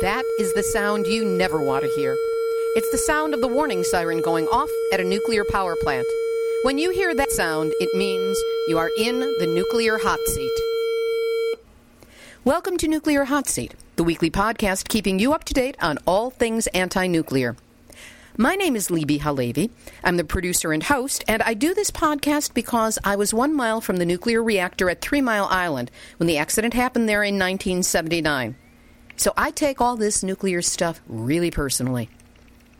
That is the sound you never want to hear. It's the sound of the warning siren going off at a nuclear power plant. When you hear that sound, it means you are in the nuclear hot seat. Welcome to Nuclear Hot Seat, the weekly podcast keeping you up to date on all things anti nuclear. My name is Libbe HaLevy. I'm the producer and host, and I do this podcast because I was one mile from the nuclear reactor at Three Mile Island when the accident happened there in 1979. So I take all this nuclear stuff really personally.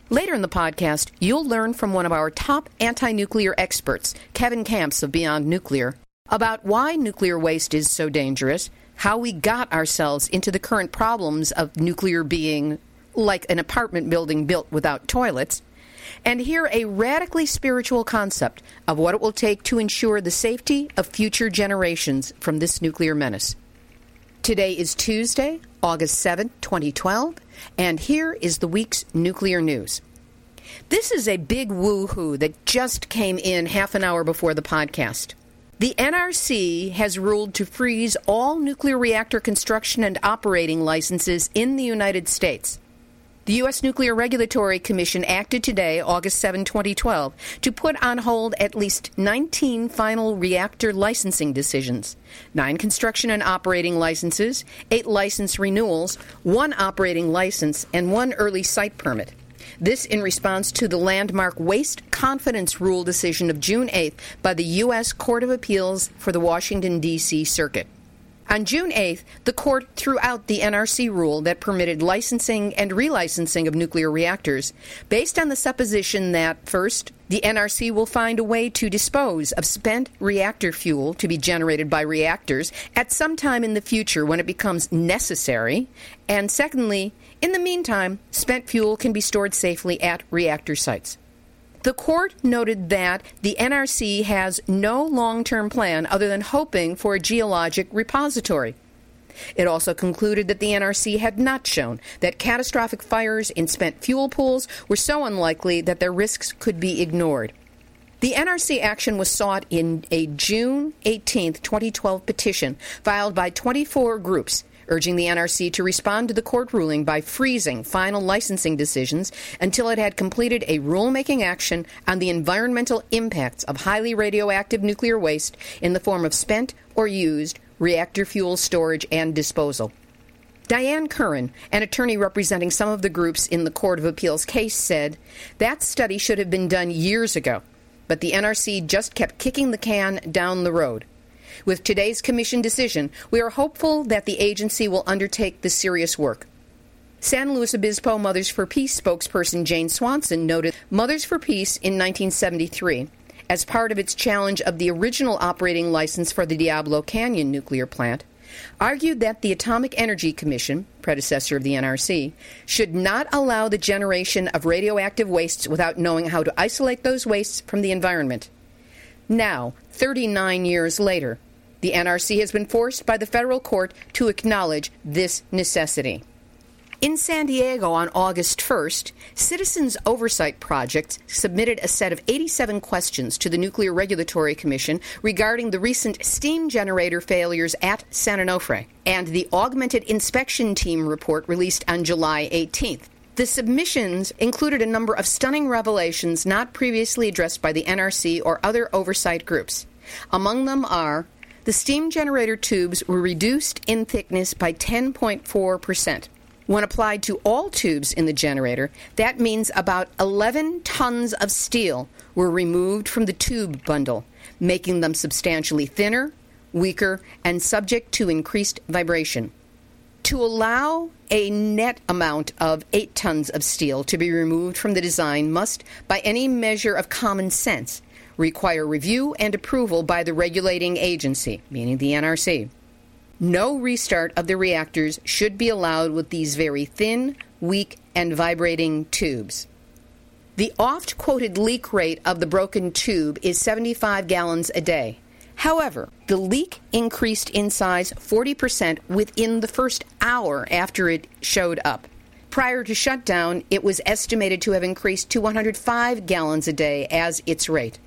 Later in the podcast, you'll learn from one of our top anti nuclear experts, Kevin Kamps of Beyond Nuclear, about why nuclear waste is so dangerous, how we got ourselves into the current problems of nuclear being like an apartment building built without toilets, and hear a radically spiritual concept of what it will take to ensure the safety of future generations from this nuclear menace. Today is Tuesday, August 7, 2012, and here is the week's nuclear news. This is a big woohoo that just came in half an hour before the podcast. The NRC has ruled to freeze all nuclear reactor construction and operating licenses in the United States. The U.S. Nuclear Regulatory Commission acted today, August 7, 2012, to put on hold at least 19 final reactor licensing decisions, nine construction and operating licenses, eight license renewals, one operating license, and one early site permit. This in response to the landmark Waste Confidence Rule decision of June 8th by the U.S. Court of Appeals for the Washington, D.C. Circuit. On June 8th, the court threw out the NRC rule that permitted licensing and relicensing of nuclear reactors based on the supposition that, first, the NRC will find a way to dispose of spent reactor fuel to be generated by reactors at some time in the future when it becomes necessary, and secondly, in the meantime, spent fuel can be stored safely at reactor sites. The court noted that the NRC has no long term plan other than hoping for a geologic repository. It also concluded that the NRC had not shown that catastrophic fires in spent fuel pools were so unlikely that their risks could be ignored. The NRC action was sought in a June 18, 2012 petition filed by 24 groups urging the NRC to respond to the court ruling by freezing final licensing decisions until it had completed a rulemaking action on the environmental impacts of highly radioactive nuclear waste in the form of spent or used reactor fuel storage and disposal. Diane Curran, an attorney representing some of the groups in the Court of Appeals case, said that study should have been done years ago, but the NRC just kept kicking the can down the road. With today's Commission decision, we are hopeful that the agency will undertake the serious work. San Luis Obispo Mothers for Peace spokesperson Jane Swanson noted Mothers for Peace in 1973, as part of its challenge of the original operating license for the Diablo Canyon nuclear plant, argued that the Atomic Energy Commission, predecessor of the NRC, should not allow the generation of radioactive wastes without knowing how to isolate those wastes from the environment. Now, 39 years later, the NRC has been forced by the federal court to acknowledge this necessity. In San Diego on August 1st, Citizens Oversight Project submitted a set of 87 questions to the Nuclear Regulatory Commission regarding the recent steam generator failures at San Onofre and the Augmented Inspection Team report released on July 18th. The submissions included a number of stunning revelations not previously addressed by the NRC or other oversight groups. Among them are the steam generator tubes were reduced in thickness by 10.4%. When applied to all tubes in the generator, that means about 11 tons of steel were removed from the tube bundle, making them substantially thinner, weaker, and subject to increased vibration. To allow a net amount of 8 tons of steel to be removed from the design must, by any measure of common sense, require review and approval by the regulating agency, meaning the NRC. No restart of the reactors should be allowed with these very thin, weak, and vibrating tubes. The oft quoted leak rate of the broken tube is 75 gallons a day. However, the leak increased in size 40% within the first hour after it showed up. Prior to shutdown, it was estimated to have increased to 105 gallons a day as its rate.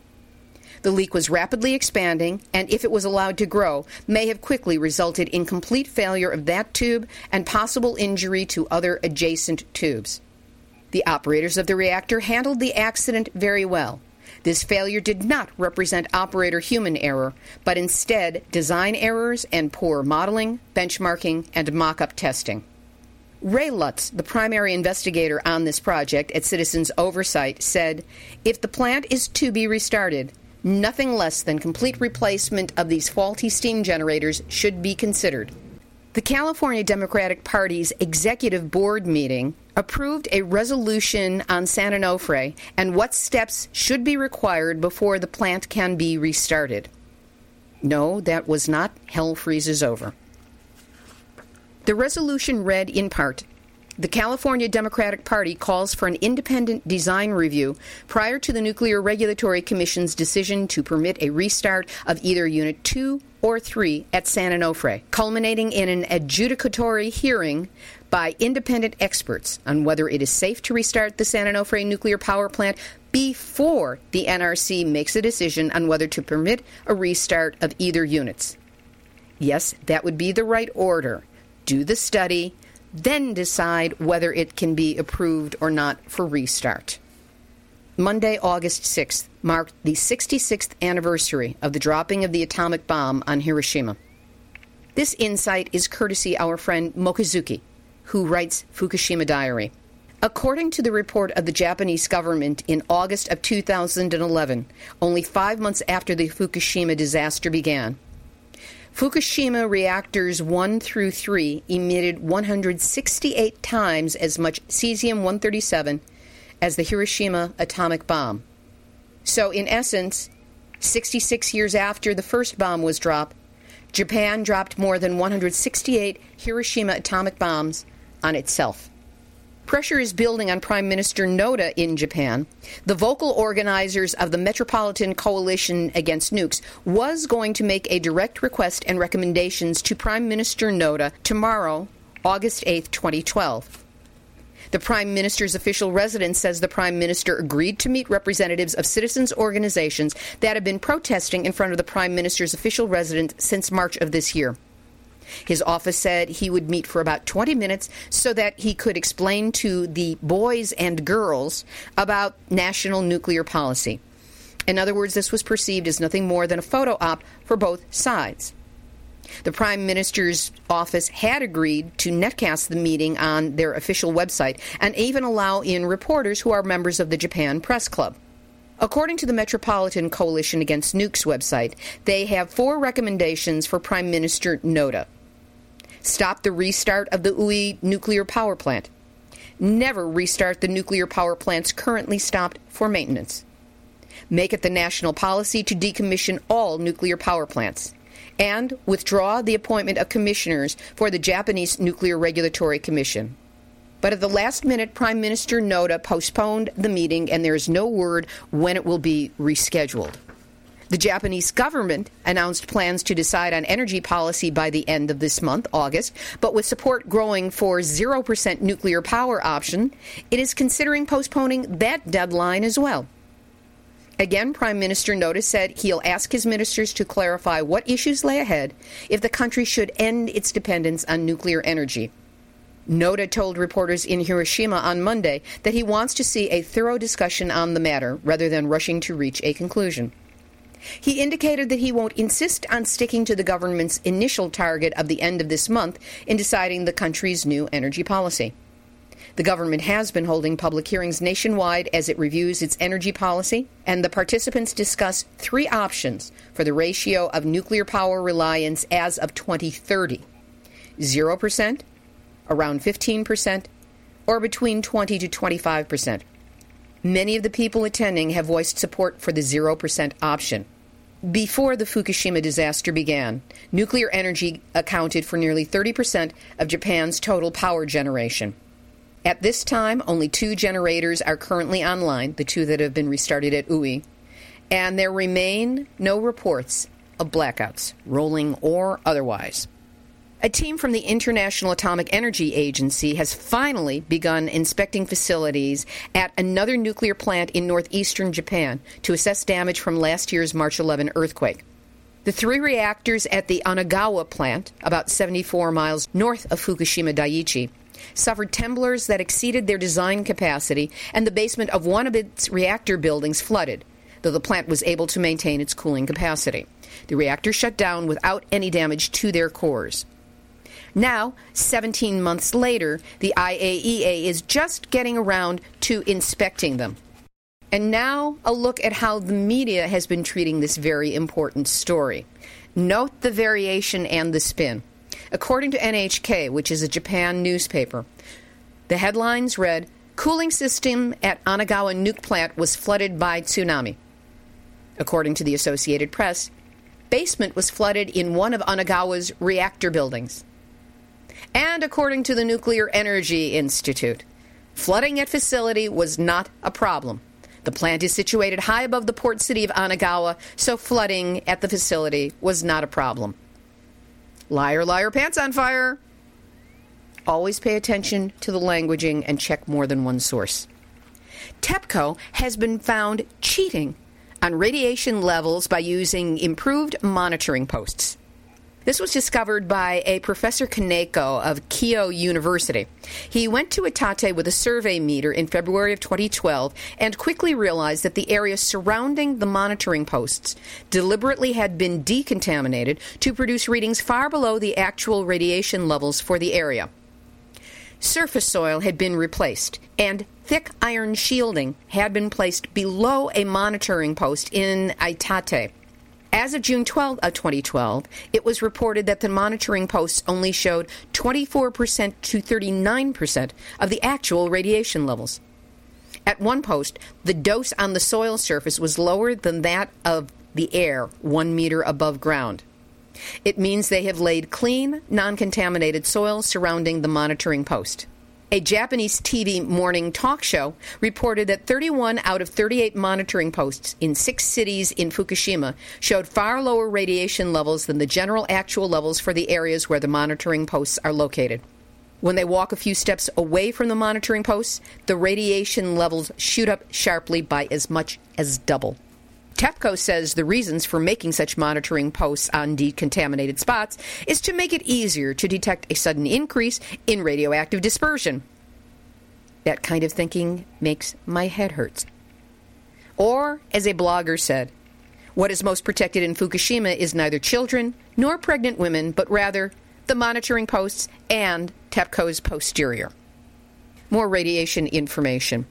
The leak was rapidly expanding, and if it was allowed to grow, may have quickly resulted in complete failure of that tube and possible injury to other adjacent tubes. The operators of the reactor handled the accident very well. This failure did not represent operator human error, but instead design errors and poor modeling, benchmarking, and mock up testing. Ray Lutz, the primary investigator on this project at Citizens Oversight, said if the plant is to be restarted, nothing less than complete replacement of these faulty steam generators should be considered. The California Democratic Party's executive board meeting approved a resolution on San Onofre and what steps should be required before the plant can be restarted. No, that was not hell freezes over. The resolution read in part The California Democratic Party calls for an independent design review prior to the Nuclear Regulatory Commission's decision to permit a restart of either Unit 2 or 3 at San Onofre, culminating in an adjudicatory hearing by independent experts on whether it is safe to restart the San Onofre nuclear power plant before the NRC makes a decision on whether to permit a restart of either units. Yes, that would be the right order do the study, then decide whether it can be approved or not for restart. Monday, August 6th, marked the 66th anniversary of the dropping of the atomic bomb on Hiroshima. This insight is courtesy our friend Mochizuki, who writes Fukushima Diary. According to the report of the Japanese government in August of 2011, only five months after the Fukushima disaster began, Fukushima reactors 1 through 3 emitted 168 times as much cesium 137 as the Hiroshima atomic bomb. So, in essence, 66 years after the first bomb was dropped, Japan dropped more than 168 Hiroshima atomic bombs on itself. Pressure is building on Prime Minister Noda in Japan. The vocal organizers of the Metropolitan Coalition Against Nukes was going to make a direct request and recommendations to Prime Minister Noda tomorrow, August 8, 2012. The Prime Minister's official residence says the Prime Minister agreed to meet representatives of citizens' organizations that have been protesting in front of the Prime Minister's official residence since March of this year. His office said he would meet for about 20 minutes so that he could explain to the boys and girls about national nuclear policy. In other words, this was perceived as nothing more than a photo op for both sides. The Prime Minister's office had agreed to netcast the meeting on their official website and even allow in reporters who are members of the Japan Press Club. According to the Metropolitan Coalition Against Nukes website, they have four recommendations for Prime Minister Noda. Stop the restart of the Oi nuclear power plant, never restart the nuclear power plants currently stopped for maintenance, make it the national policy to decommission all nuclear power plants, and withdraw the appointment of commissioners for the Japanese Nuclear Regulatory Commission. But at the last minute, Prime Minister Noda postponed the meeting, and there is no word when it will be rescheduled. The Japanese government announced plans to decide on energy policy by the end of this month, August, but with support growing for 0% nuclear power option, it is considering postponing that deadline as well. Again, Prime Minister Noda said he'll ask his ministers to clarify what issues lay ahead if the country should end its dependence on nuclear energy. Noda told reporters in Hiroshima on Monday that he wants to see a thorough discussion on the matter rather than rushing to reach a conclusion. He indicated that he won't insist on sticking to the government's initial target of the end of this month in deciding the country's new energy policy. The government has been holding public hearings nationwide as it reviews its energy policy, and the participants discuss three options for the ratio of nuclear power reliance as of 2030 0%, around 15%, or between 20 to 25%. Many of the people attending have voiced support for the 0% option. Before the Fukushima disaster began, nuclear energy accounted for nearly 30% of Japan's total power generation. At this time, only two generators are currently online, the two that have been restarted at Oi, and there remain no reports of blackouts, rolling or otherwise. A team from the International Atomic Energy Agency has finally begun inspecting facilities at another nuclear plant in northeastern Japan to assess damage from last year's March 11 earthquake. The three reactors at the Onagawa plant, about 74 miles north of Fukushima Daiichi, suffered temblors that exceeded their design capacity, and the basement of one of its reactor buildings flooded, though the plant was able to maintain its cooling capacity. The reactor shut down without any damage to their cores. Now, 17 months later, the IAEA is just getting around to inspecting them. And now, a look at how the media has been treating this very important story. Note the variation and the spin. According to NHK, which is a Japan newspaper, the headlines read Cooling system at Onagawa nuke plant was flooded by tsunami. According to the Associated Press, basement was flooded in one of Onagawa's reactor buildings. And according to the Nuclear Energy Institute, flooding at facility was not a problem. The plant is situated high above the port city of Onagawa, so flooding at the facility was not a problem. Liar, liar, pants on fire. Always pay attention to the languaging and check more than one source. TEPCO has been found cheating on radiation levels by using improved monitoring posts. This was discovered by a Professor Kaneko of Keio University. He went to Iitate with a survey meter in February of 2012 and quickly realized that the area surrounding the monitoring posts deliberately had been decontaminated to produce readings far below the actual radiation levels for the area. Surface soil had been replaced, and thick iron shielding had been placed below a monitoring post in Iitate. As of June uh, 12 of 2012, it was reported that the monitoring posts only showed 24% to 39% of the actual radiation levels. At one post, the dose on the soil surface was lower than that of the air one meter above ground. It means they have laid clean, non contaminated soil surrounding the monitoring post. A Japanese TV morning talk show reported that 31 out of 38 monitoring posts in six cities in Fukushima showed far lower radiation levels than the general actual levels for the areas where the monitoring posts are located. When they walk a few steps away from the monitoring posts, the radiation levels shoot up sharply by as much as double. TEPCO says the reasons for making such monitoring posts on decontaminated spots is to make it easier to detect a sudden increase in radioactive dispersion. That kind of thinking makes my head hurt. Or, as a blogger said, what is most protected in Fukushima is neither children nor pregnant women, but rather the monitoring posts and TEPCO's posterior. More radiation information.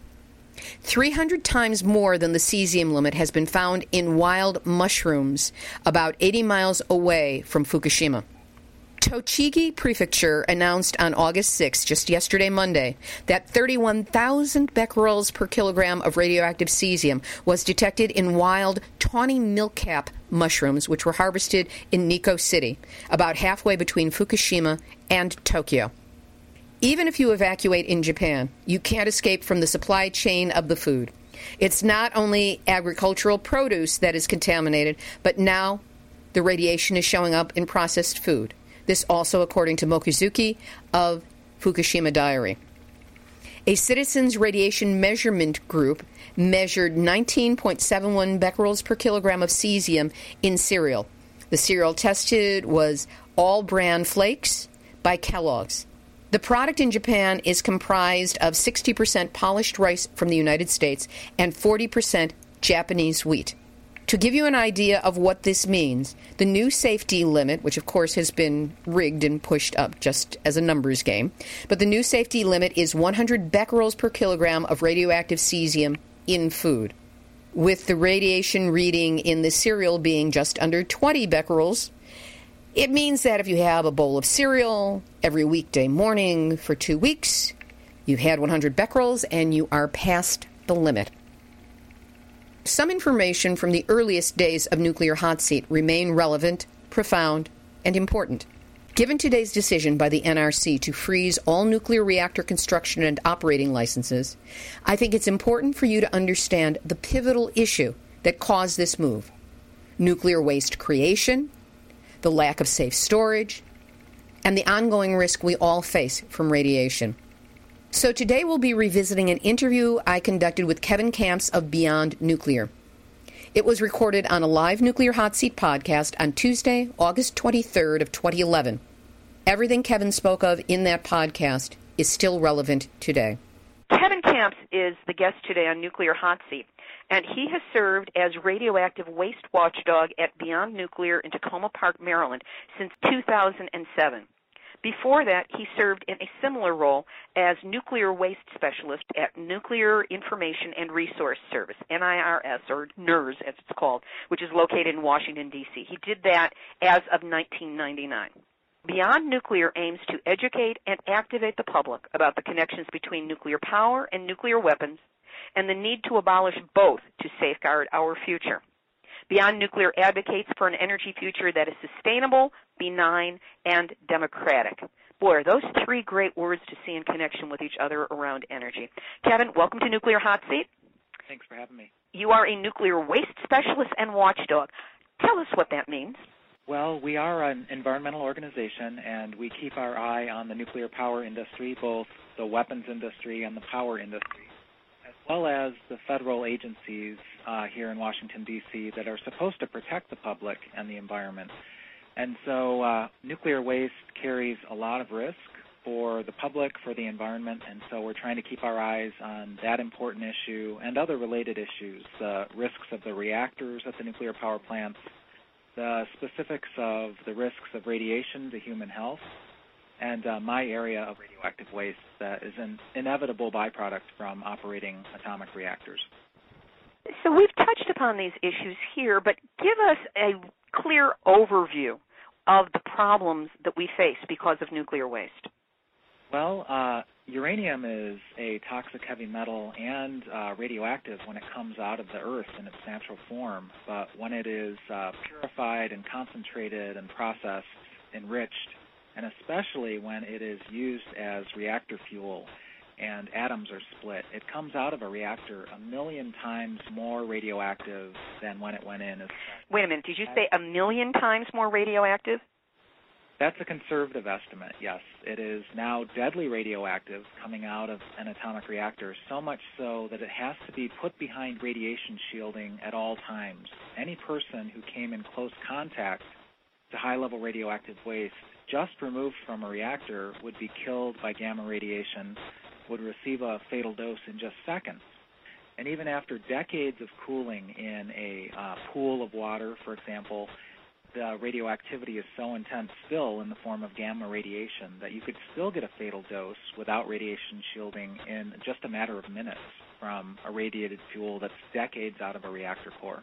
300 times more than the cesium limit has been found in wild mushrooms about 80 miles away from Fukushima. Tochigi Prefecture announced on August 6, just yesterday, Monday, that 31,000 becquerels per kilogram of radioactive cesium was detected in wild tawny milkcap mushrooms, which were harvested in Nikko City, about halfway between Fukushima and Tokyo. Even if you evacuate in Japan, you can't escape from the supply chain of the food. It's not only agricultural produce that is contaminated, but now the radiation is showing up in processed food. This also according to Mochizuki of Fukushima Diary. A citizens' radiation measurement group measured 19.71 becquerels per kilogram of cesium in cereal. The cereal tested was All Bran Flakes by Kellogg's. The product in Japan is comprised of 60% polished rice from the United States and 40% Japanese wheat. To give you an idea of what this means, the new safety limit, which of course has been rigged and pushed up just as a numbers game, but the new safety limit is 100 becquerels per kilogram of radioactive cesium in food. With the radiation reading in the cereal being just under 20 becquerels, it means that if you have a bowl of cereal every weekday morning for two weeks, you've had 100 becquerels and you are past the limit. Some information from the earliest days of nuclear hot seat remain relevant, profound, and important. Given today's decision by the NRC to freeze all nuclear reactor construction and operating licenses, I think it's important for you to understand the pivotal issue that caused this move nuclear waste creation, the lack of safe storage, and the ongoing risk we all face from radiation. So today we'll be revisiting an interview I conducted with Kevin Kamps of Beyond Nuclear. It was recorded on a live Nuclear Hot Seat podcast on Tuesday, August 23rd of 2011. Everything Kevin spoke of in that podcast is still relevant today. Kevin Kamps is the guest today on Nuclear Hot Seat, and he has served as radioactive waste watchdog at Beyond Nuclear in Takoma Park, Maryland since 2007. Before that, he served in a similar role as nuclear waste specialist at Nuclear Information and Resource Service, NIRS, or NIRS as it's called, which is located in Washington, D.C. He did that as of 1999. Beyond Nuclear aims to educate and activate the public about the connections between nuclear power and nuclear weapons and the need to abolish both to safeguard our future. Beyond Nuclear advocates for an energy future that is sustainable, benign, and democratic. Boy, are those three great words to see in connection with each other around energy. Kevin, welcome to Nuclear Hot Seat. Thanks for having me. You are a nuclear waste specialist and watchdog. Tell us what that means. Well, we are an environmental organization and we keep our eye on the nuclear power industry, both the weapons industry and the power industry as well as the federal agencies uh, here in Washington, D.C., that are supposed to protect the public and the environment. And so uh, nuclear waste carries a lot of risk for the public, for the environment, and so we're trying to keep our eyes on that important issue and other related issues, the risks of the reactors at the nuclear power plants, the specifics of the risks of radiation to human health, and uh, my area of radioactive waste uh, is an inevitable byproduct from operating atomic reactors. So we've touched upon these issues here, but give us a clear overview of the problems that we face because of nuclear waste. Well, uh, uranium is a toxic heavy metal and uh, radioactive when it comes out of the earth in its natural form, but when it is uh, purified and concentrated and processed, enriched, and especially when it is used as reactor fuel and atoms are split, it comes out of a reactor a million times more radioactive than when it went in. Wait a minute, did you say a million times more radioactive? That's a conservative estimate, yes. It is now deadly radioactive coming out of an atomic reactor, so much so that it has to be put behind radiation shielding at all times. Any person who came in close contact to high level radioactive waste just removed from a reactor would be killed by gamma radiation, would receive a fatal dose in just seconds. And even after decades of cooling in a uh, pool of water, for example, the radioactivity is so intense still in the form of gamma radiation that you could still get a fatal dose without radiation shielding in just a matter of minutes from a radiated fuel that's decades out of a reactor core.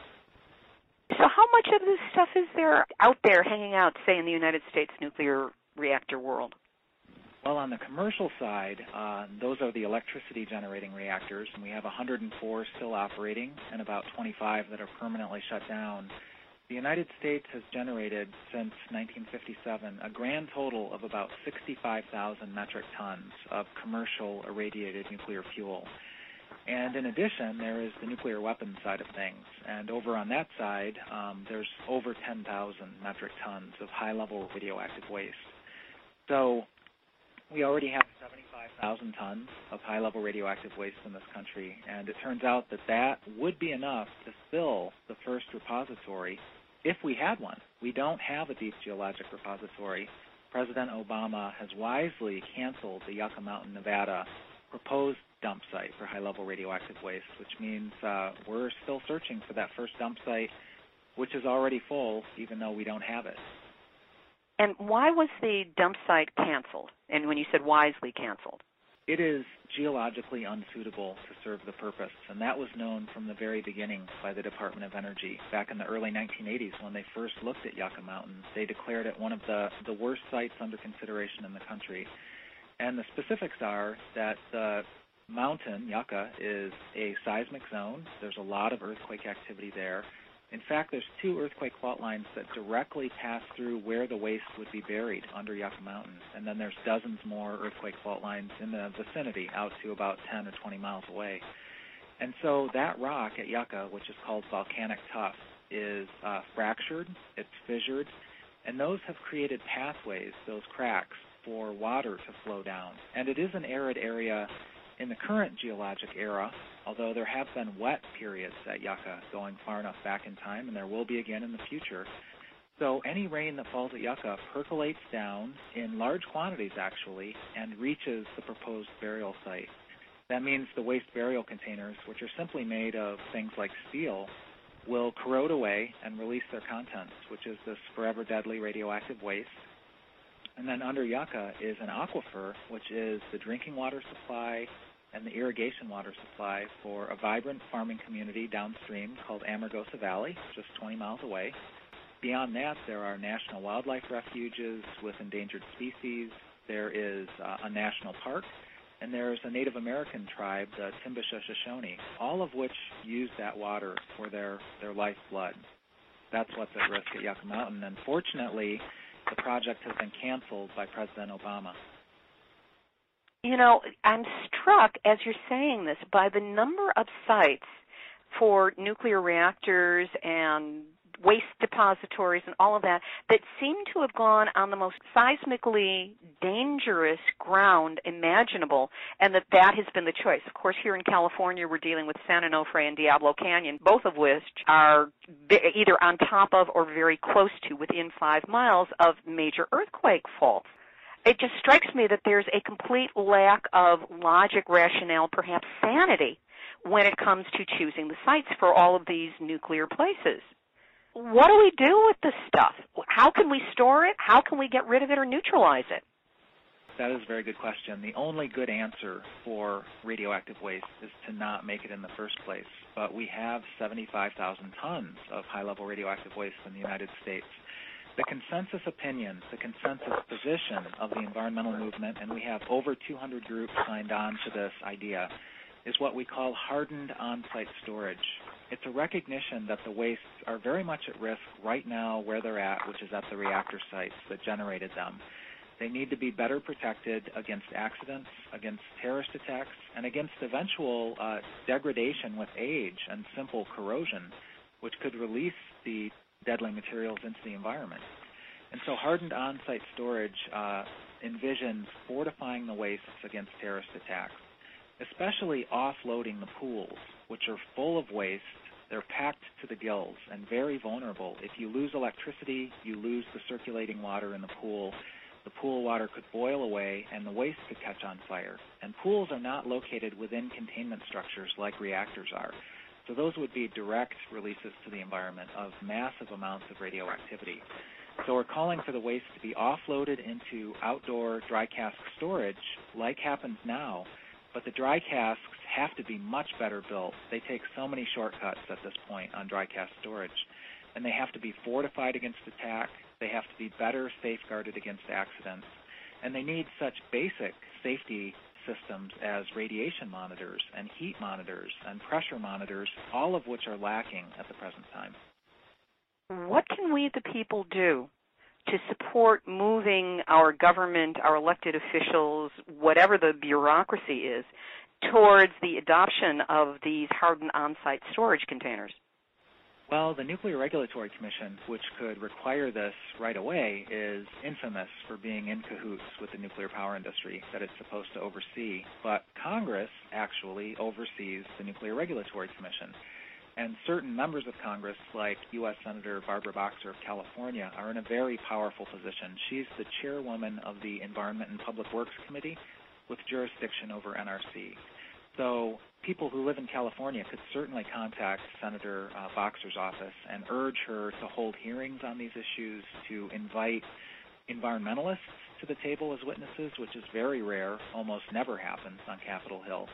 So, how much of this stuff is there out there hanging out, say, in the United States nuclear reactor world? Well, on the commercial side, uh, those are the electricity generating reactors, and we have 104 still operating and about 25 that are permanently shut down. The United States has generated since 1957 a grand total of about 65,000 metric tons of commercial irradiated nuclear fuel. And in addition, there is the nuclear weapons side of things. And over on that side, um, there's over 10,000 metric tons of high level radioactive waste. So we already have 75,000 tons of high level radioactive waste in this country. And it turns out that that would be enough to fill the first repository if we had one. We don't have a deep geologic repository. President Obama has wisely canceled the Yucca Mountain, Nevada proposed dump site for high level radioactive waste, which means uh, we're still searching for that first dump site, which is already full, even though we don't have it. And why was the dump site canceled? And when you said wisely canceled? It is geologically unsuitable to serve the purpose, and that was known from the very beginning by the Department of Energy. Back in the early 1980s, when they first looked at Yucca Mountain, they declared it one of the, the worst sites under consideration in the country. And the specifics are that the mountain, Yucca, is a seismic zone. There's a lot of earthquake activity there. In fact, there's two earthquake fault lines that directly pass through where the waste would be buried under Yucca Mountain. And then there's dozens more earthquake fault lines in the vicinity out to about 10 or 20 miles away. And so that rock at Yucca, which is called volcanic tuff, is uh, fractured, it's fissured, And those have created pathways, those cracks, for water to flow down. And it is an arid area in the current geologic era, although there have been wet periods at Yucca going far enough back in time, and there will be again in the future. So any rain that falls at Yucca percolates down in large quantities actually and reaches the proposed burial site. That means the waste burial containers, which are simply made of things like steel, will corrode away and release their contents, which is this forever deadly radioactive waste. And then under Yucca is an aquifer, which is the drinking water supply and the irrigation water supply for a vibrant farming community downstream called Amargosa Valley, just 20 miles away. Beyond that, there are national wildlife refuges with endangered species. There is uh, a national park, and there's a Native American tribe, the Timbisha Shoshone, all of which use that water for their, their lifeblood. That's what's at risk at Yucca Mountain. And fortunately, the project has been canceled by President Obama. You know, I'm struck as you're saying this by the number of sites for nuclear reactors and waste depositories and all of that that seem to have gone on the most seismically dangerous ground imaginable and that that has been the choice. Of course, here in California we're dealing with San Onofre and Diablo Canyon, both of which are either on top of or very close to within 5 miles of major earthquake faults it just strikes me that there's a complete lack of logic, rationale, perhaps sanity when it comes to choosing the sites for all of these nuclear places what do we do with this stuff? How can we store it? How can we get rid of it or neutralize it? That is a very good question. The only good answer for radioactive waste is to not make it in the first place. But we have 75,000 tons of high level radioactive waste in the United States. The consensus opinion, the consensus position of the environmental movement, and we have over 200 groups signed on to this idea, is what we call hardened on site storage it's a recognition that the wastes are very much at risk right now where they're at, which is at the reactor sites that generated them. They need to be better protected against accidents, against terrorist attacks, and against eventual uh, degradation with age and simple corrosion, which could release the deadly materials into the environment. And so hardened on-site storage uh, envisions fortifying the wastes against terrorist attacks, especially offloading the pools, which are full of waste they're packed to the gills and very vulnerable. If you lose electricity, you lose the circulating water in the pool. The pool water could boil away and the waste could catch on fire. And pools are not located within containment structures like reactors are. So those would be direct releases to the environment of massive amounts of radioactivity. So we're calling for the waste to be offloaded into outdoor dry cask storage like happens now but the dry casks have to be much better built. They take so many shortcuts at this point on dry cask storage. And they have to be fortified against attack. They have to be better safeguarded against accidents. And they need such basic safety systems as radiation monitors and heat monitors and pressure monitors, all of which are lacking at the present time. What can we, the people, do to support moving our government, our elected officials, whatever the bureaucracy is, towards the adoption of these hardened on-site storage containers? Well, the Nuclear Regulatory Commission, which could require this right away, is infamous for being in cahoots with the nuclear power industry that it's supposed to oversee. But Congress actually oversees the Nuclear Regulatory Commission. And certain members of Congress, like U.S. Senator Barbara Boxer of California, are in a very powerful position. She's the chairwoman of the Environment and Public Works Committee with jurisdiction over NRC. So people who live in California could certainly contact Senator uh, Boxer's office and urge her to hold hearings on these issues, to invite environmentalists to the table as witnesses, which is very rare, almost never happens on Capitol Hill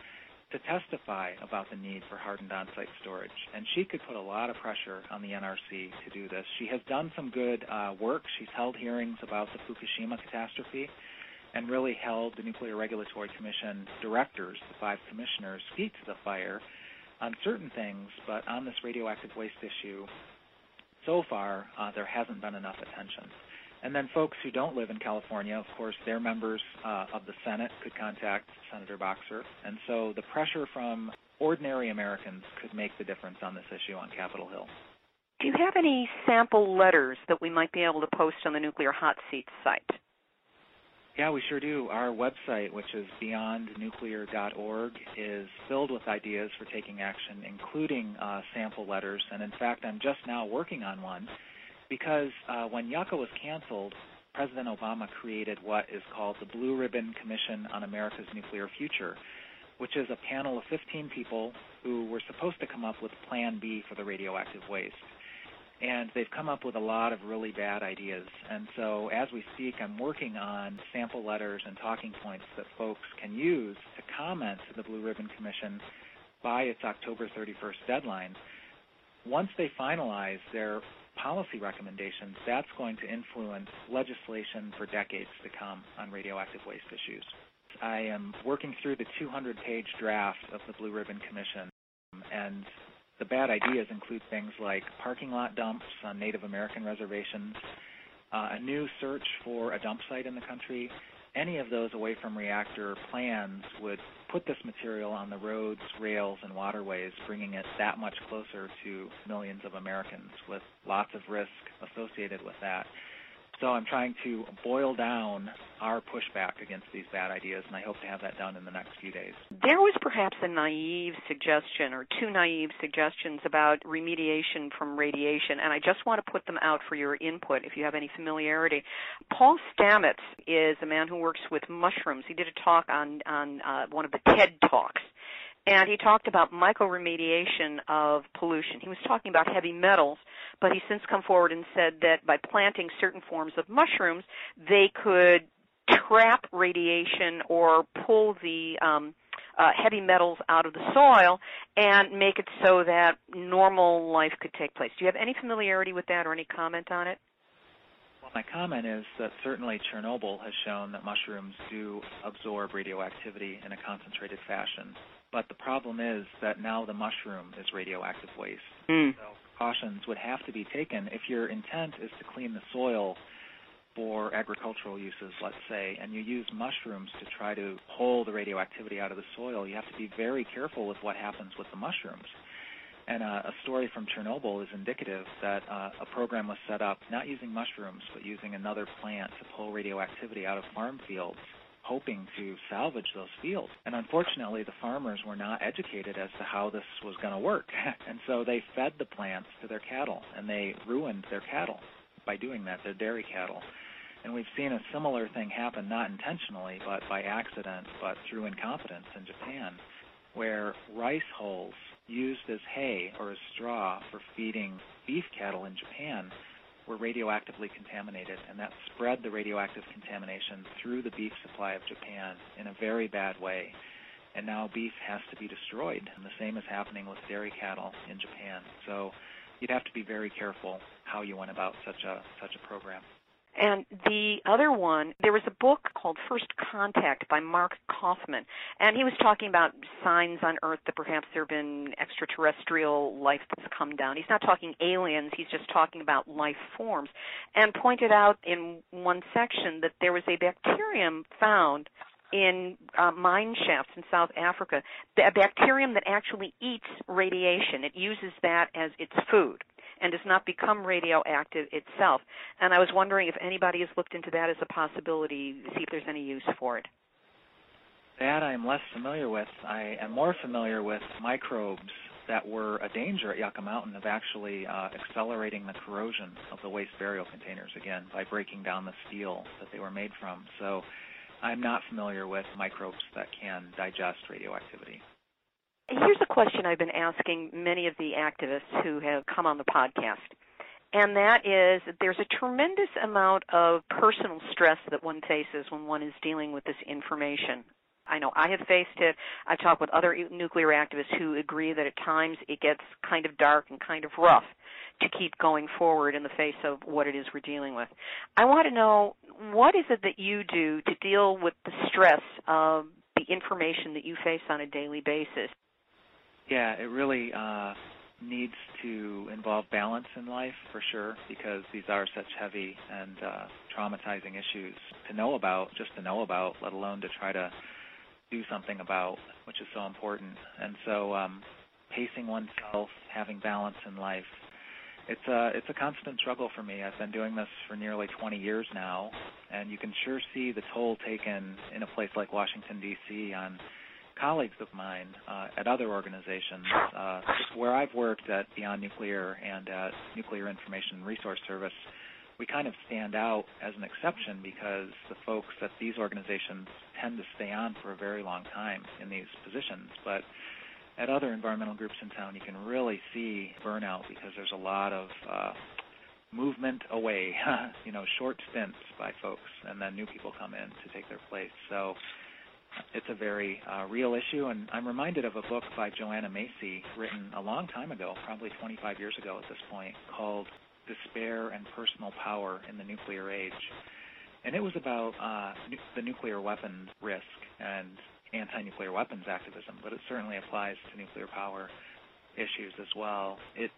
to testify about the need for hardened on-site storage. And she could put a lot of pressure on the NRC to do this. She has done some good uh, work. She's held hearings about the Fukushima catastrophe and really held the Nuclear Regulatory Commission directors, the five commissioners, feet to the fire on certain things, but on this radioactive waste issue, so far uh, there hasn't been enough attention. And then folks who don't live in California, of course, their members uh, of the Senate could contact Senator Boxer. And so the pressure from ordinary Americans could make the difference on this issue on Capitol Hill. Do you have any sample letters that we might be able to post on the Nuclear Hot Seat site? Yeah, we sure do. Our website, which is beyondnuclear.org, is filled with ideas for taking action, including uh, sample letters. And in fact, I'm just now working on one because uh, when Yucca was canceled, President Obama created what is called the Blue Ribbon Commission on America's Nuclear Future, which is a panel of 15 people who were supposed to come up with Plan B for the radioactive waste and they've come up with a lot of really bad ideas. And so as we speak, I'm working on sample letters and talking points that folks can use to comment to the Blue Ribbon Commission by its October 31st deadline. Once they finalize their policy recommendations, that's going to influence legislation for decades to come on radioactive waste issues. I am working through the 200 page draft of the Blue Ribbon Commission, and the bad ideas include things like parking lot dumps on Native American reservations, uh, a new search for a dump site in the country. Any of those away from reactor plans would put this material on the roads, rails, and waterways, bringing it that much closer to millions of Americans with lots of risk associated with that. So I'm trying to boil down our pushback against these bad ideas, and I hope to have that done in the next few days. There was perhaps a naive suggestion or two naive suggestions about remediation from radiation, and I just want to put them out for your input if you have any familiarity. Paul Stamets is a man who works with mushrooms. He did a talk on on uh, one of the TED Talks and he talked about mycoremediation of pollution. He was talking about heavy metals, but he's since come forward and said that by planting certain forms of mushrooms, they could trap radiation or pull the um, uh, heavy metals out of the soil and make it so that normal life could take place. Do you have any familiarity with that or any comment on it? Well, my comment is that certainly Chernobyl has shown that mushrooms do absorb radioactivity in a concentrated fashion. But the problem is that now the mushroom is radioactive waste. Mm. So precautions would have to be taken if your intent is to clean the soil for agricultural uses, let's say, and you use mushrooms to try to pull the radioactivity out of the soil, you have to be very careful with what happens with the mushrooms. And uh, a story from Chernobyl is indicative that uh, a program was set up not using mushrooms, but using another plant to pull radioactivity out of farm fields hoping to salvage those fields. And unfortunately, the farmers were not educated as to how this was going to work. and so they fed the plants to their cattle, and they ruined their cattle by doing that, their dairy cattle. And we've seen a similar thing happen, not intentionally, but by accident, but through incompetence in Japan, where rice hulls used as hay or as straw for feeding beef cattle in Japan were radioactively contaminated, and that spread the radioactive contamination through the beef supply of Japan in a very bad way. And now beef has to be destroyed, and the same is happening with dairy cattle in Japan. So you'd have to be very careful how you went about such a such a program. And the other one, there was a book called First Contact by Marc Kaufman, and he was talking about signs on Earth that perhaps there have been extraterrestrial life that's come down. He's not talking aliens, he's just talking about life forms, and pointed out in one section that there was a bacterium found in uh, mine shafts in South Africa, a bacterium that actually eats radiation. It uses that as its food and does not become radioactive itself. And I was wondering if anybody has looked into that as a possibility, see if there's any use for it. That I am less familiar with. I am more familiar with microbes that were a danger at Yucca Mountain of actually uh, accelerating the corrosion of the waste burial containers again by breaking down the steel that they were made from. So I'm not familiar with microbes that can digest radioactivity. Here's a question I've been asking many of the activists who have come on the podcast. And that is there's a tremendous amount of personal stress that one faces when one is dealing with this information. I know I have faced it. I've talked with other nuclear activists who agree that at times it gets kind of dark and kind of rough to keep going forward in the face of what it is we're dealing with. I want to know what is it that you do to deal with the stress of the information that you face on a daily basis? Yeah, it really uh, needs to involve balance in life for sure because these are such heavy and uh, traumatizing issues to know about, just to know about, let alone to try to do something about, which is so important. And so, um, pacing oneself, having balance in life, it's a it's a constant struggle for me. I've been doing this for nearly 20 years now, and you can sure see the toll taken in a place like Washington D.C. on colleagues of mine uh, at other organizations. Uh, where I've worked at Beyond Nuclear and at Nuclear Information Resource Service, we kind of stand out as an exception because the folks at these organizations tend to stay on for a very long time in these positions. But at other environmental groups in town, you can really see burnout because there's a lot of uh, movement away, you know, short stints by folks, and then new people come in to take their place. So it's a very uh, real issue, and I'm reminded of a book by Joanna Macy, written a long time ago, probably 25 years ago at this point, called "Despair and Personal Power in the Nuclear Age," and it was about uh, nu- the nuclear weapons risk and anti-nuclear weapons activism, but it certainly applies to nuclear power issues as well. It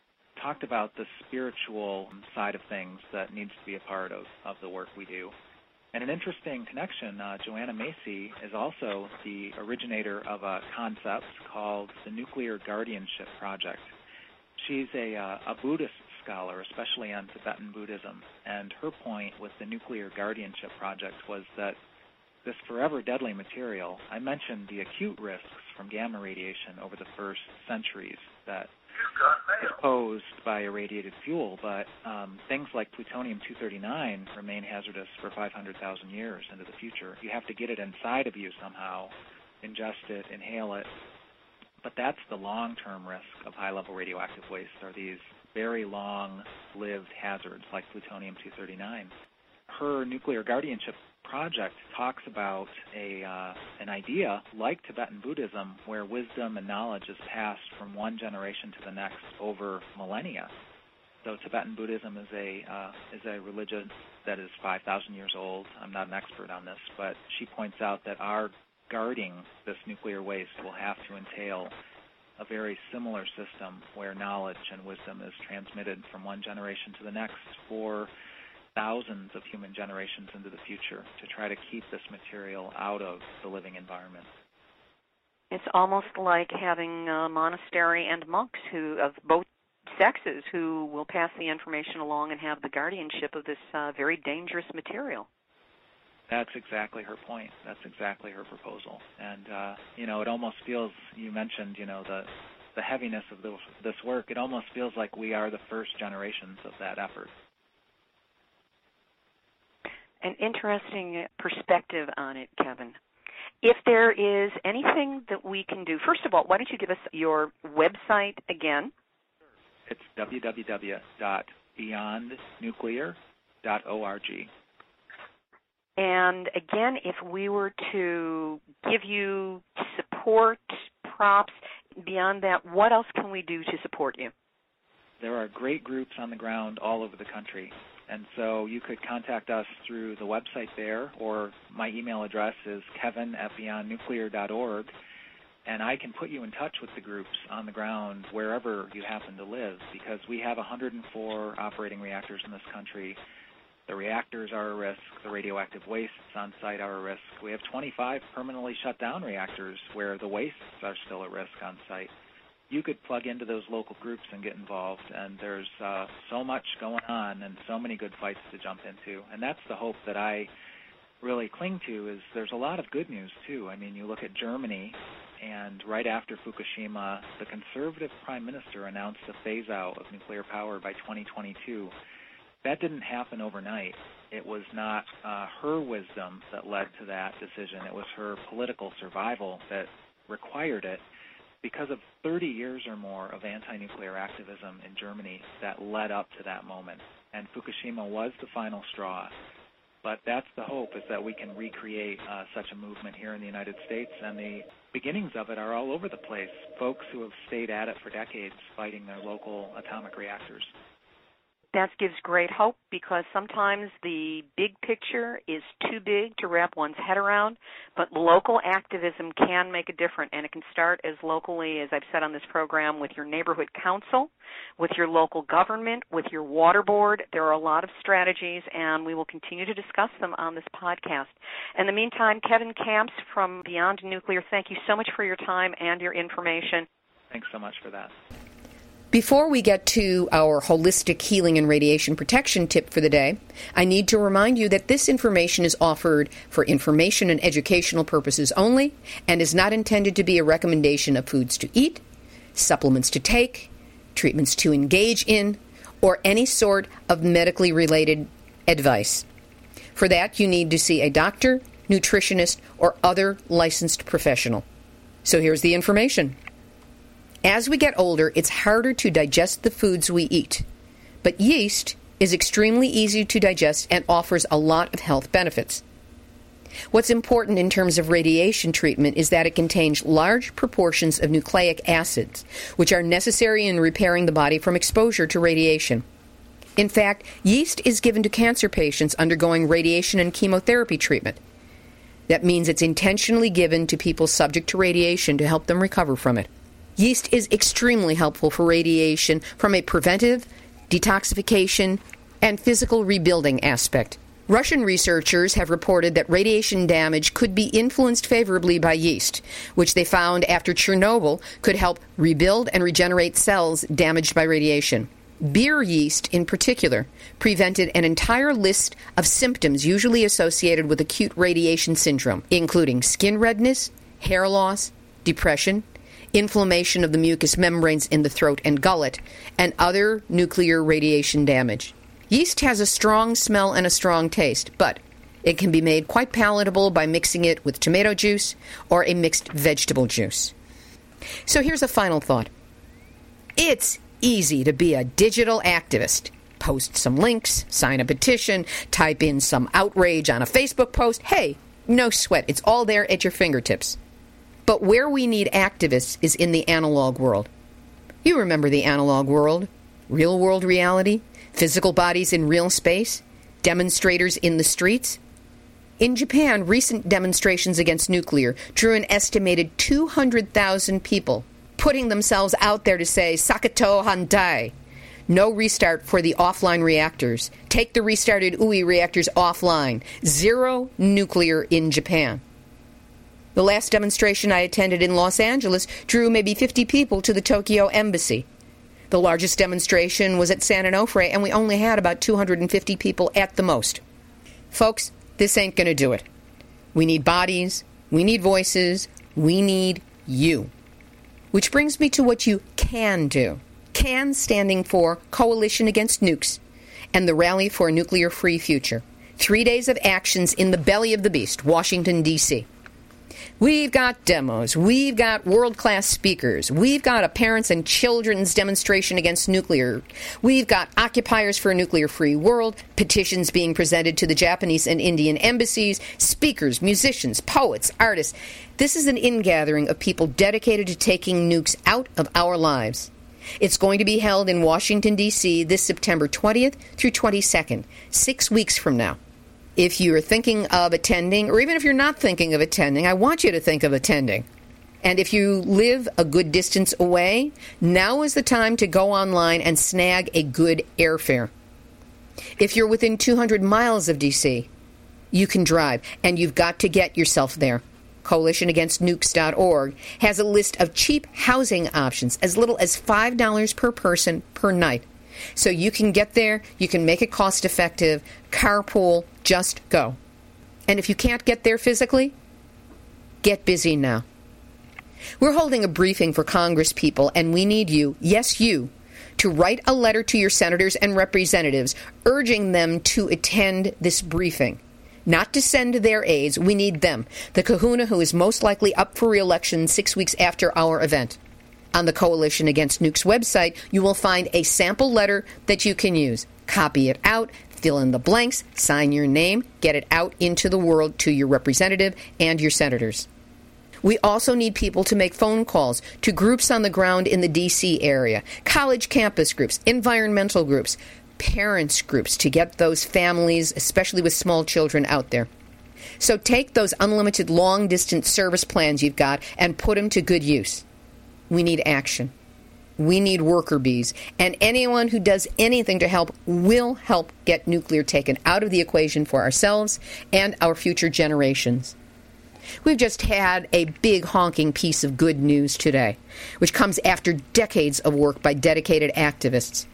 talked about the spiritual side of things that needs to be a part of, of the work we do. And an interesting connection, uh, Joanna Macy is also the originator of a concept called the Nuclear Guardianship Project. She's a, uh, a Buddhist scholar, especially on Tibetan Buddhism, and her point with the Nuclear Guardianship Project was that this forever deadly material, I mentioned the acute risks from gamma radiation over the first centuries that is posed by irradiated fuel, but um, things like plutonium 239 remain hazardous for 500,000 years into the future. You have to get it inside of you somehow, ingest it, inhale it. But that's the long-term risk of high-level radioactive waste are these very long-lived hazards like plutonium 239. Her nuclear guardianship project talks about a uh, an idea like Tibetan Buddhism, where wisdom and knowledge is passed from one generation to the next over millennia. So Tibetan Buddhism is a uh, is a religion that is 5,000 years old. I'm not an expert on this, but she points out that our guarding this nuclear waste will have to entail a very similar system where knowledge and wisdom is transmitted from one generation to the next for thousands of human generations into the future to try to keep this material out of the living environment. It's almost like having a monastery and monks who of both sexes who will pass the information along and have the guardianship of this uh, very dangerous material. That's exactly her point. That's exactly her proposal. And uh, you know, it almost feels you mentioned, you know, the the heaviness of the, this work. It almost feels like we are the first generations of that effort an interesting perspective on it, Kevin. If there is anything that we can do, first of all, why don't you give us your website again? It's www.beyondnuclear.org. And again, if we were to give you support, props, beyond that, what else can we do to support you? There are great groups on the ground all over the country. And so you could contact us through the website there, or my email address is kevin at beyondnuclear.org, and I can put you in touch with the groups on the ground wherever you happen to live, because we have 104 operating reactors in this country. The reactors are a risk. The radioactive wastes on site are a risk. We have 25 permanently shut down reactors where the wastes are still a risk on site you could plug into those local groups and get involved. And there's uh, so much going on and so many good fights to jump into. And that's the hope that I really cling to. Is there's a lot of good news too. I mean, you look at Germany, and right after Fukushima, the conservative prime minister announced a phase out of nuclear power by 2022. That didn't happen overnight. It was not uh, her wisdom that led to that decision. It was her political survival that required it because of 30 years or more of anti-nuclear activism in Germany that led up to that moment. And Fukushima was the final straw. But that's the hope is that we can recreate uh, such a movement here in the United States, and the beginnings of it are all over the place. Folks who have stayed at it for decades, fighting their local atomic reactors that gives great hope because sometimes the big picture is too big to wrap one's head around, but local activism can make a difference and it can start as locally as I've said on this program with your neighborhood council, with your local government, with your water board. There are a lot of strategies and we will continue to discuss them on this podcast. In the meantime, Kevin Kamps from Beyond Nuclear, thank you so much for your time and your information. Thanks so much for that. Before we get to our holistic healing and radiation protection tip for the day, I need to remind you that this information is offered for information and educational purposes only and is not intended to be a recommendation of foods to eat, supplements to take, treatments to engage in, or any sort of medically related advice. For that, you need to see a doctor, nutritionist, or other licensed professional. So here's the information. As we get older, it's harder to digest the foods we eat. But yeast is extremely easy to digest and offers a lot of health benefits. What's important in terms of radiation treatment is that it contains large proportions of nucleic acids, which are necessary in repairing the body from exposure to radiation. In fact, yeast is given to cancer patients undergoing radiation and chemotherapy treatment. That means it's intentionally given to people subject to radiation to help them recover from it. Yeast is extremely helpful for radiation from a preventive, detoxification, and physical rebuilding aspect. Russian researchers have reported that radiation damage could be influenced favorably by yeast, which they found after Chernobyl could help rebuild and regenerate cells damaged by radiation. Beer yeast, in particular, prevented an entire list of symptoms usually associated with acute radiation syndrome, including skin redness, hair loss, depression, inflammation of the mucous membranes in the throat and gullet, and other nuclear radiation damage. Yeast has a strong smell and a strong taste, but it can be made quite palatable by mixing it with tomato juice or a mixed vegetable juice. So here's a final thought it's easy to be a digital activist. Post some links, sign a petition, type in some outrage on a Facebook post. Hey, no sweat. It's all there at your fingertips. But where we need activists is in the analog world. You remember the analog world real world reality, physical bodies in real space, demonstrators in the streets. In Japan, recent demonstrations against nuclear drew an estimated 200,000 people, putting themselves out there to say, Saikado Hantai. No restart for the offline reactors. Take the restarted Oi reactors offline. Zero nuclear in Japan. The last demonstration I attended in Los Angeles drew maybe 50 people to the Tokyo embassy. The largest demonstration was at San Onofre, and we only had about 250 people at the most. Folks, this ain't going to do it. We need bodies, we need voices, we need you. Which brings me to what you can do. CAN standing for Coalition Against Nukes and the Rally for a Nuclear Free Future. Three days of actions in the belly of the beast, Washington, D.C. We've got demos. We've got world class speakers. We've got a parents and children's demonstration against nuclear. We've got occupiers for a nuclear free world, petitions being presented to the Japanese and Indian embassies, speakers, musicians, poets, artists. This is an ingathering of people dedicated to taking nukes out of our lives. It's going to be held in Washington, D.C. this September 20th through 22nd, six weeks from now. If you're thinking of attending, or even if you're not thinking of attending, I want you to think of attending. And if you live a good distance away, now is the time to go online and snag a good airfare. If you're within 200 miles of DC, you can drive, and you've got to get yourself there. CoalitionAgainstNukes.org has a list of cheap housing options as little as $5 per person per night. So you can get there, you can make it cost effective, carpool, just go. And if you can't get there physically, get busy now. We're holding a briefing for Congress people, and we need you, yes, you, to write a letter to your senators and representatives urging them to attend this briefing. Not to send their aides, we need them, the kahuna who is most likely up for reelection six weeks after our event. On the Coalition Against Nukes website, you will find a sample letter that you can use. Copy it out, fill in the blanks, sign your name, get it out into the world to your representative and your senators. We also need people to make phone calls to groups on the ground in the D.C. area, college campus groups, environmental groups, parents groups to get those families, especially with small children, out there. So take those unlimited long distance service plans you've got and put them to good use. We need action. We need worker bees. And anyone who does anything to help will help get nuclear taken out of the equation for ourselves and our future generations. We've just had a big honking piece of good news today, which comes after decades of work by dedicated activists.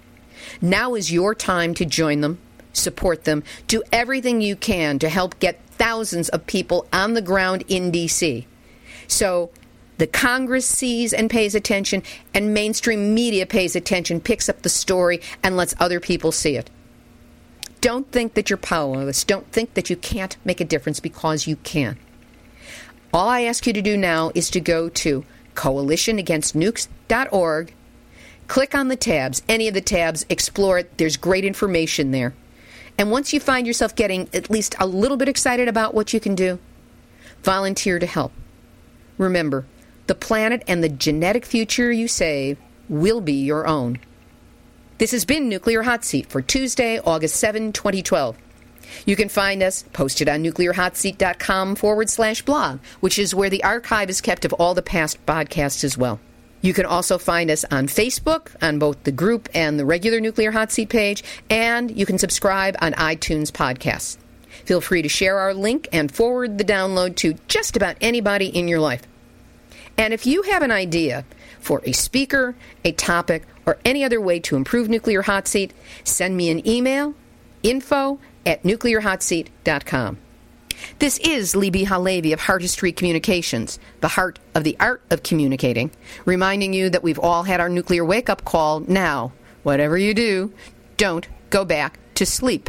Now is your time to join them, support them, do everything you can to help get thousands of people on the ground in D.C. So the Congress sees and pays attention, and mainstream media pays attention, picks up the story, and lets other people see it. Don't think that you're powerless. Don't think that you can't make a difference because you can. All I ask you to do now is to go to coalitionagainstnukes.org, click on the tabs, any of the tabs, explore it. There's great information there. And once you find yourself getting at least a little bit excited about what you can do, volunteer to help. Remember, the planet and the genetic future you save will be your own. This has been Nuclear Hot Seat for Tuesday, August 7, 2012. You can find us posted on nuclearhotseat.com forward slash blog, which is where the archive is kept of all the past podcasts as well. You can also find us on Facebook, on both the group and the regular Nuclear Hot Seat page, and you can subscribe on iTunes Podcasts. Feel free to share our link and forward the download to just about anybody in your life. And if you have an idea for a speaker, a topic, or any other way to improve Nuclear Hot Seat, send me an email info at nuclearhotseat.com. This is Libbe HaLevy of Heart History Communications, the heart of the art of communicating, reminding you that we've all had our nuclear wake up call. Now, whatever you do, don't go back to sleep.